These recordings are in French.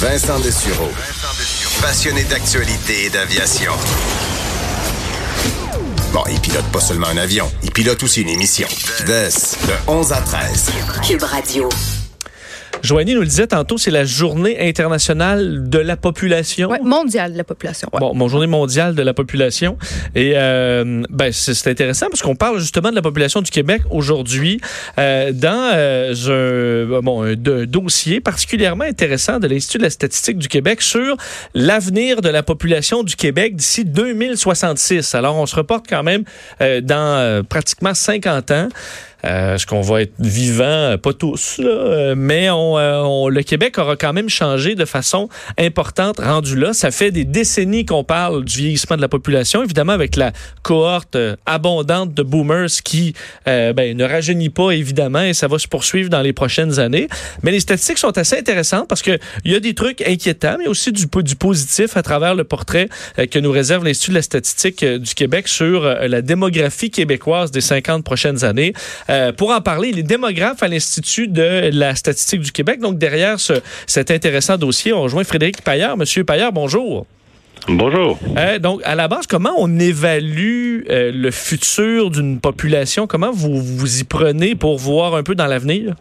Vincent Dessureau. Passionné d'actualité et d'aviation. Bon, il pilote pas seulement un avion, il pilote aussi une émission. Des, de 11 à 13. Cube Radio. Joanie nous le disait tantôt, c'est la journée internationale de la population. Ouais, mondiale de la population. ouais. Bon, mon journée mondiale de la population. Et euh, ben, c'est intéressant parce qu'on parle justement de la population du Québec aujourd'hui euh, dans euh, un, bon, un do- dossier particulièrement intéressant de l'Institut de la statistique du Québec sur l'avenir de la population du Québec d'ici 2066. Alors, on se reporte quand même euh, dans euh, pratiquement 50 ans. Euh, Est-ce qu'on va être vivant? Euh, Pas tous, là, euh, mais on, euh, le Québec aura quand même changé de façon importante rendu là. Ça fait des décennies qu'on parle du vieillissement de la population, évidemment avec la cohorte euh, abondante de boomers qui euh, ben, ne rajeunit pas, évidemment, et ça va se poursuivre dans les prochaines années. Mais les statistiques sont assez intéressantes parce qu'il y a des trucs inquiétants, mais aussi du, po- du positif à travers le portrait que nous réserve l'Institut de la statistique du Québec sur la démographie québécoise des 50 prochaines années. Pour en parler, les démographes à l'Institut de la statistique du Québec. Donc, derrière ce, cet intéressant dossier, on rejoint Frédéric Paillard. Monsieur Paillard, bonjour. Bonjour. Euh, donc, à la base, comment on évalue euh, le futur d'une population? Comment vous vous y prenez pour voir un peu dans l'avenir?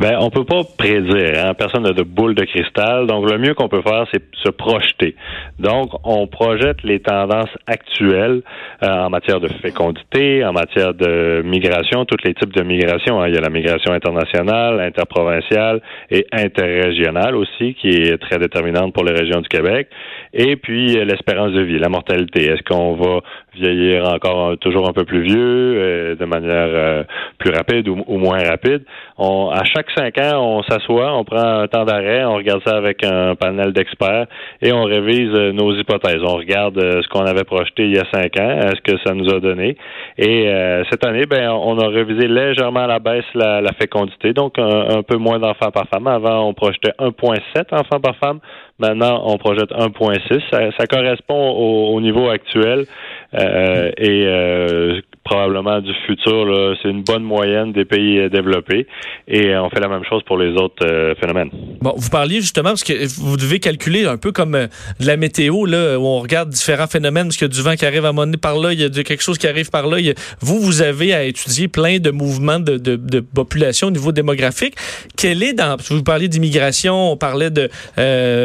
Ben, on peut pas prédire. Hein? Personne n'a de boule de cristal. Donc, le mieux qu'on peut faire, c'est se projeter. Donc, on projette les tendances actuelles euh, en matière de fécondité, en matière de migration, tous les types de migration. hein. Il y a la migration internationale, interprovinciale et interrégionale aussi, qui est très déterminante pour les régions du Québec. Et puis, euh, l'espérance de vie, la mortalité. Est-ce qu'on va vieillir encore toujours un peu plus vieux, de manière euh, plus rapide ou, ou moins rapide? On, à chaque cinq ans, on s'assoit, on prend un temps d'arrêt, on regarde ça avec un panel d'experts et on révise euh, nos hypothèses. On regarde euh, ce qu'on avait projeté il y a cinq ans, ce que ça nous a donné? Et euh, cette année, ben, on a révisé légèrement à la baisse la, la fécondité, donc un, un peu moins d'enfants par femme. Avant, on projetait 1,7 enfants par femme. Maintenant, on projette 1,6. Ça, ça correspond au, au niveau actuel euh, et euh, probablement du futur. C'est une bonne moyenne des pays euh, développés et euh, on fait la même chose pour les autres phénomènes. Bon, vous parliez justement parce que vous devez calculer un peu comme de la météo, là, où on regarde différents phénomènes, parce qu'il y a du vent qui arrive à donné par là, il y a de- quelque chose qui arrive par là. Vous, vous avez à étudier plein de mouvements de, population au niveau démographique. Quel est dans, vous parliez d'immigration, on parlait de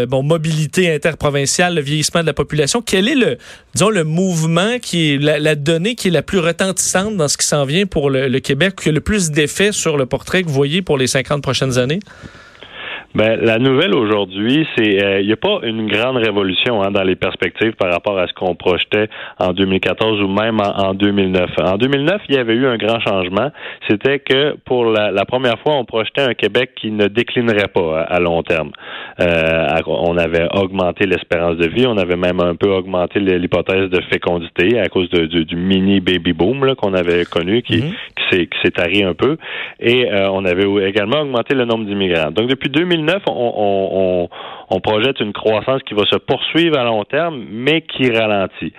bon mobilité interprovinciale, le vieillissement de la population. Quel est le, disons, le mouvement qui est la, donnée qui est la plus retentissante dans ce qui s'en vient pour le, le Québec, qui a le plus d'effet sur le portrait que vous voyez pour les 50 prochaines années? Ben, la nouvelle aujourd'hui, c'est euh, il n'y a pas une grande révolution hein, dans les perspectives par rapport à ce qu'on projetait en 2014 ou même en, en 2009. En 2009, il y avait eu un grand changement. C'était que pour la, la première fois, on projetait un Québec qui ne déclinerait pas à, à long terme. Euh, on avait augmenté l'espérance de vie, on avait même un peu augmenté l'hypothèse de fécondité à cause de- du, du mini baby boom qu'on avait connu, qui, Mhm. s'est qui s'est taré un peu. Et euh, on avait également augmenté le nombre d'immigrants. Donc depuis 2009, on, projette une croissance qui va se poursuivre à long terme, mais qui ralentit.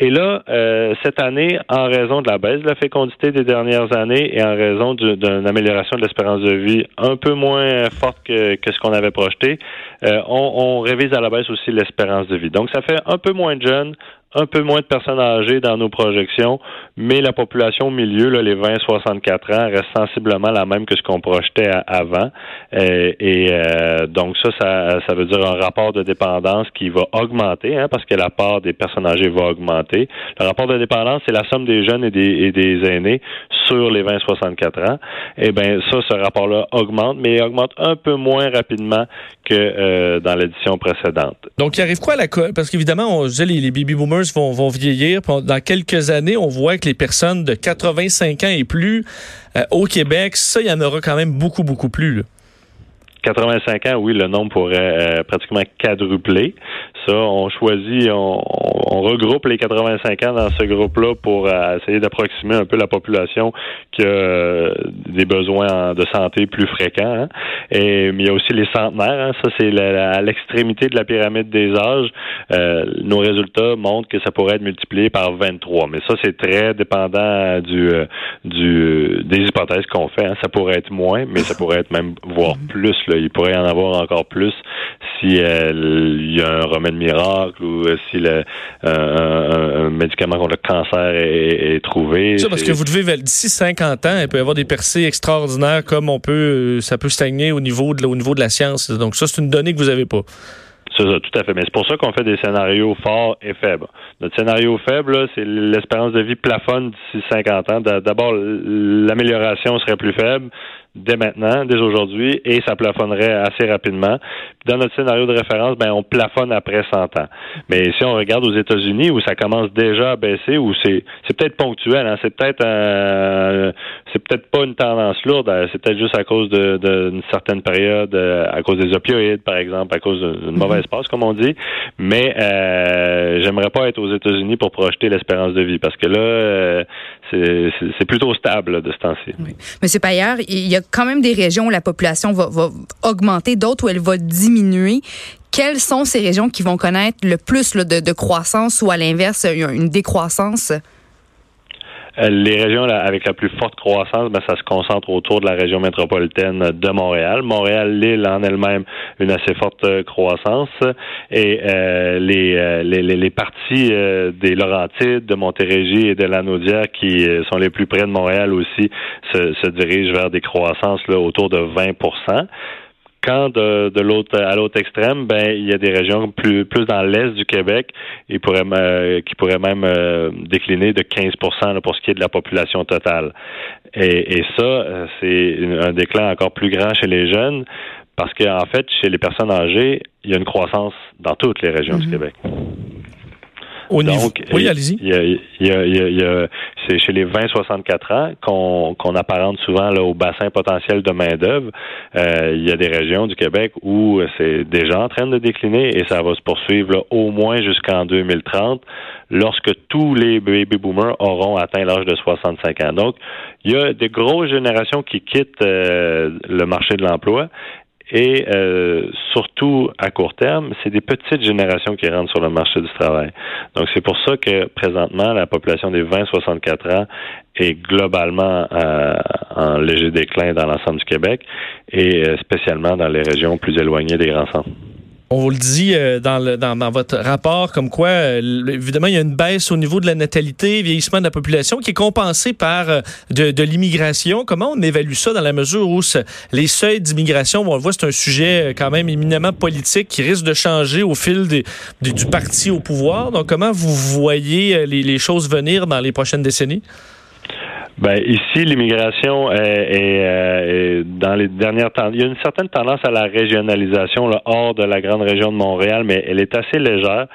Et là, euh, cette année, en raison de la baisse de la fécondité des dernières années et en raison du- d'une amélioration de l'espérance de vie un peu moins forte que, que ce qu'on avait projeté, euh, on, on révise à la baisse aussi l'espérance de vie. Donc, ça fait un peu moins de jeunes, un peu moins de personnes âgées dans nos projections, mais la population au milieu, là, les 20-64 ans, reste sensiblement la même que ce qu'on projetait avant. Euh, et euh, donc ça, ça, ça veut dire un rapport de dépendance qui va augmenter, hein, parce que la part des personnes âgées va augmenter. Le rapport de dépendance, c'est la somme des jeunes et des, et des aînés sur les 20-64 ans. Et bien ça, ce rapport-là augmente, mais il augmente un peu moins rapidement que euh, dans l'édition précédente. Donc, il arrive quoi à la Parce qu'évidemment, les, les baby boomers vont, vont vieillir. On- dans quelques années, on voit que les personnes de 85 ans et plus euh, au Québec, ça, il y en aura quand même beaucoup, beaucoup plus. là. 85 ans, oui, le nombre pourrait pratiquement quadrupler. On choisit, on, regroupe les 85 ans dans ce groupe-là pour essayer d'approximer un peu la population qui a des besoins de santé plus fréquents. Hein. Mais il y a aussi les centenaires. Hein. Ça, c'est à l'extrémité de la pyramide des âges. nos résultats montrent que ça pourrait être multiplié par 23. Mais ça, c'est très dépendant des hypothèses qu'on fait. Hein. Ça pourrait être moins, mais ça pourrait être même voire plus. Il pourrait y en avoir encore plus si euh, il y a un remède miracle ou euh, si le, euh, un, médicament contre le cancer est, trouvé. Ça, parce que vous devez d'ici 50 ans, il peut y avoir des percées extraordinaires comme on peut, ça peut stagner au niveau de, au niveau de la science. Donc ça, c'est une donnée que vous n'avez pas. C'est ça, tout à fait. Mais c'est pour ça qu'on fait des scénarios forts et faibles. Notre scénario faible, c'est l'espérance de vie plafonne d'ici 50 ans. D'abord, l'amélioration serait plus faible dès maintenant, dès aujourd'hui, et ça plafonnerait assez rapidement. Dans notre scénario de référence, ben, on plafonne après 100 ans. Mais si on regarde aux États-Unis, où ça commence déjà à baisser, où c'est, c'est peut-être ponctuel, hein, c'est peut-être euh, c'est peut-être pas une tendance lourde, euh, c'est peut-être juste à cause d'une de, certaine période, euh, à cause des opioïdes, par exemple, à cause d'une mhm. mauvaise passe, comme on dit. Mais euh, j'aimerais pas être aux États-Unis pour projeter l'espérance de vie, parce que là, c'est plutôt stable de ce temps-ci. Monsieur Payeur, il y a quand même des régions où la population va, augmenter, d'autres où elle va diminuer. Quelles sont ces régions qui vont connaître le plus de croissance ou à l'inverse une décroissance? Euh, les régions avec la plus forte croissance, ben, ça se concentre autour de la région métropolitaine de Montréal. Montréal, l'île en elle-même, une assez forte euh, croissance. Et euh, les, les, les, parties des Laurentides, de Montérégie et de Lanaudière qui sont les plus près de Montréal aussi se, se dirigent vers des croissances là, autour de 20 quand de, de l'autre à l'autre extrême, ben il y a des régions plus plus dans l'est du Québec et pourrait, euh, qui pourraient même euh, décliner de 15% pour ce qui est de la population totale. Et, et ça, euh, c'est un déclin encore plus grand chez les jeunes parce qu'en fait, chez les personnes âgées, il y a une croissance dans toutes les régions du mm-hmm. Québec. Au niveau... oui, allez-y. c'est chez les 20-64 ans qu'on qu'on apparente souvent là, au bassin potentiel de main-d'œuvre. Euh, il y a des régions du Québec où c'est déjà en train de décliner et ça va se poursuivre au moins jusqu'en 2030 lorsque tous les baby boomers auront atteint l'âge de 65 ans. Donc, il y a des grosses générations qui quittent euh, le marché de l'emploi et euh, surtout à court terme, c'est des petites générations qui rentrent sur le marché du travail. Donc c'est pour ça que présentement la population des 20-64 ans est globalement euh, en léger déclin dans l'ensemble du Québec et euh, spécialement dans les régions plus éloignées des grands centres. On vous le dit euh, dans, votre rapport, comme quoi, euh, évidemment, il y a une baisse au niveau de la natalité, vieillissement de la population, qui est compensée par euh, de, l'immigration. Comment on évalue ça dans la mesure où les seuils d'immigration, on le voit, c'est un sujet quand même éminemment politique qui risque de changer au fil des, du parti au pouvoir. Donc, comment vous voyez les choses venir dans les prochaines décennies? Ben ici, l'immigration est, dans les dernières temps. Il y a une certaine tendance à la régionalisation hors de la grande région de Montréal, mais elle est assez légère.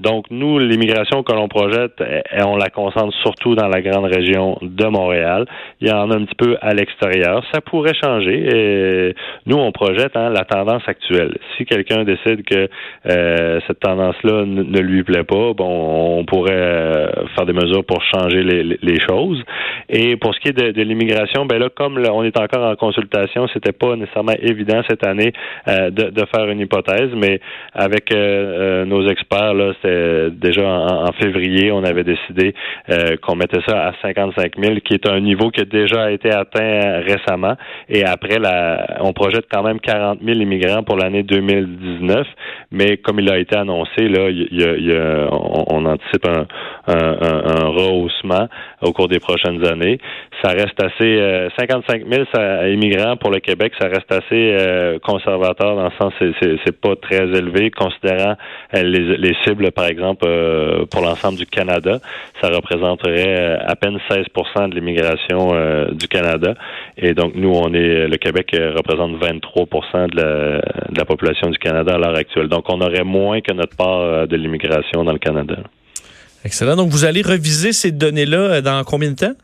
Donc, nous, l'immigration que l'on projette, eh, eh, on la concentre surtout dans la grande région de Montréal. Il y en a un petit peu à l'extérieur. Ça pourrait changer. Nous, on projette hein, la tendance actuelle. Si quelqu'un décide que euh, cette tendance-là ne lui plaît pas, bon, on pourrait euh, faire des mesures pour changer les, choses. Et pour ce qui est de, l'immigration, ben là, comme on est encore en consultation, c'était pas nécessairement évident cette année euh, de, de, faire une hypothèse, mais avec nos experts, là, déjà en, février, on avait décidé euh, qu'on mettait ça à 55 000, qui est un niveau qui a déjà été atteint récemment. Et après, on projette quand même 40 000 immigrants pour l'année 2019. Mais comme il a été annoncé, là, on, anticipe un, rehaussement au cours des prochaines années. Ça reste assez 55 000 ça, immigrants pour le Québec, ça reste assez euh, conservateur dans le sens c'est c'est pas très élevé considérant euh, les, les cibles par exemple, euh, pour l'ensemble du Canada, ça représenterait euh, à peine 16% de l'immigration euh, du Canada. Et donc, nous, on est, le Québec représente 23 de la, de la population du Canada à l'heure actuelle. Donc, on aurait moins que notre part de l'immigration dans le Canada. Excellent. Donc, vous allez reviser ces données-là dans combien de temps?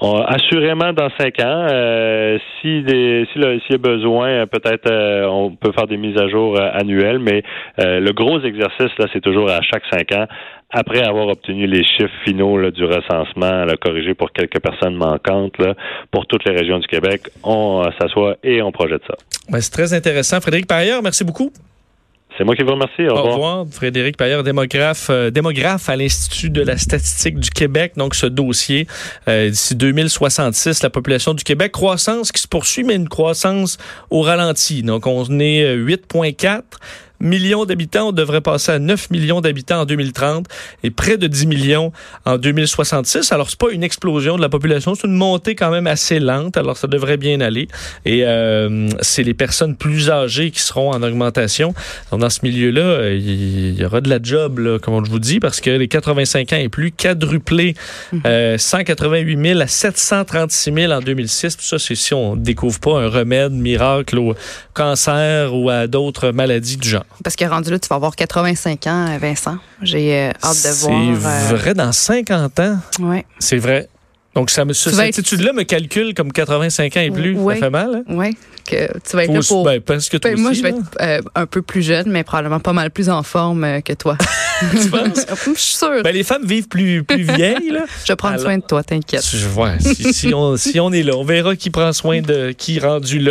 On- assurément, dans cinq ans, euh, si des- si s'il y a besoin, euh, peut-être euh, on peut faire des mises à jour annuelles, mais le gros exercice, là, c'est toujours à chaque cinq ans, après avoir obtenu les chiffres finaux du recensement, là, corrigé pour quelques personnes manquantes, pour toutes les régions du Québec, on s'assoit et on projette ça. Ben, c'est très intéressant. Frédéric Paillard, merci beaucoup. C'est moi qui vous remercie. Au Au revoir. revoir. Frédéric démographe, euh, démographe à l'Institut de la statistique du Québec. Donc, ce dossier, euh, d'ici 2066, la population du Québec, croissance qui se poursuit, mais une croissance au ralenti. Donc, on est euh, 8,4 millions d'habitants. On devrait passer à 9 millions d'habitants en 2030 et près de 10 millions en 2066. Alors, c'est pas une explosion de la population, c'est une montée quand même assez lente. Alors, ça devrait bien aller. Et euh, c'est les personnes plus âgées qui seront en augmentation. Alors, dans ce milieu-là, il y aura de la job, là, comme je vous dis, parce que les 85 ans et plus, quadruplé, euh, 188 000 à 736 000 en 2006. Puis ça, c'est si on découvre pas un remède miracle au cancer ou à d'autres maladies du genre. Parce que rendu là, tu vas avoir 85 ans, euh, Vincent. J'ai euh, hâte de C'est voir. euh, vrai, dans 50 ans, ouais. c'est vrai. Donc, ça me, ce- cette être- étude-là me calcule comme 85 ans et plus. Ouais. Ça fait mal, hein? Ouais, que tu vas être là pour. ben, parce que toi Ben, moi, je vais être euh, un peu plus jeune, mais probablement pas mal plus en forme que toi. Tu penses? Je suis sûre. Ben, les femmes vivent plus, plus vieilles, là. je vais prendre alors- soin de toi, t'inquiète. Je vois. Si, si on, si on est là, on verra qui prend soin de qui rendu là.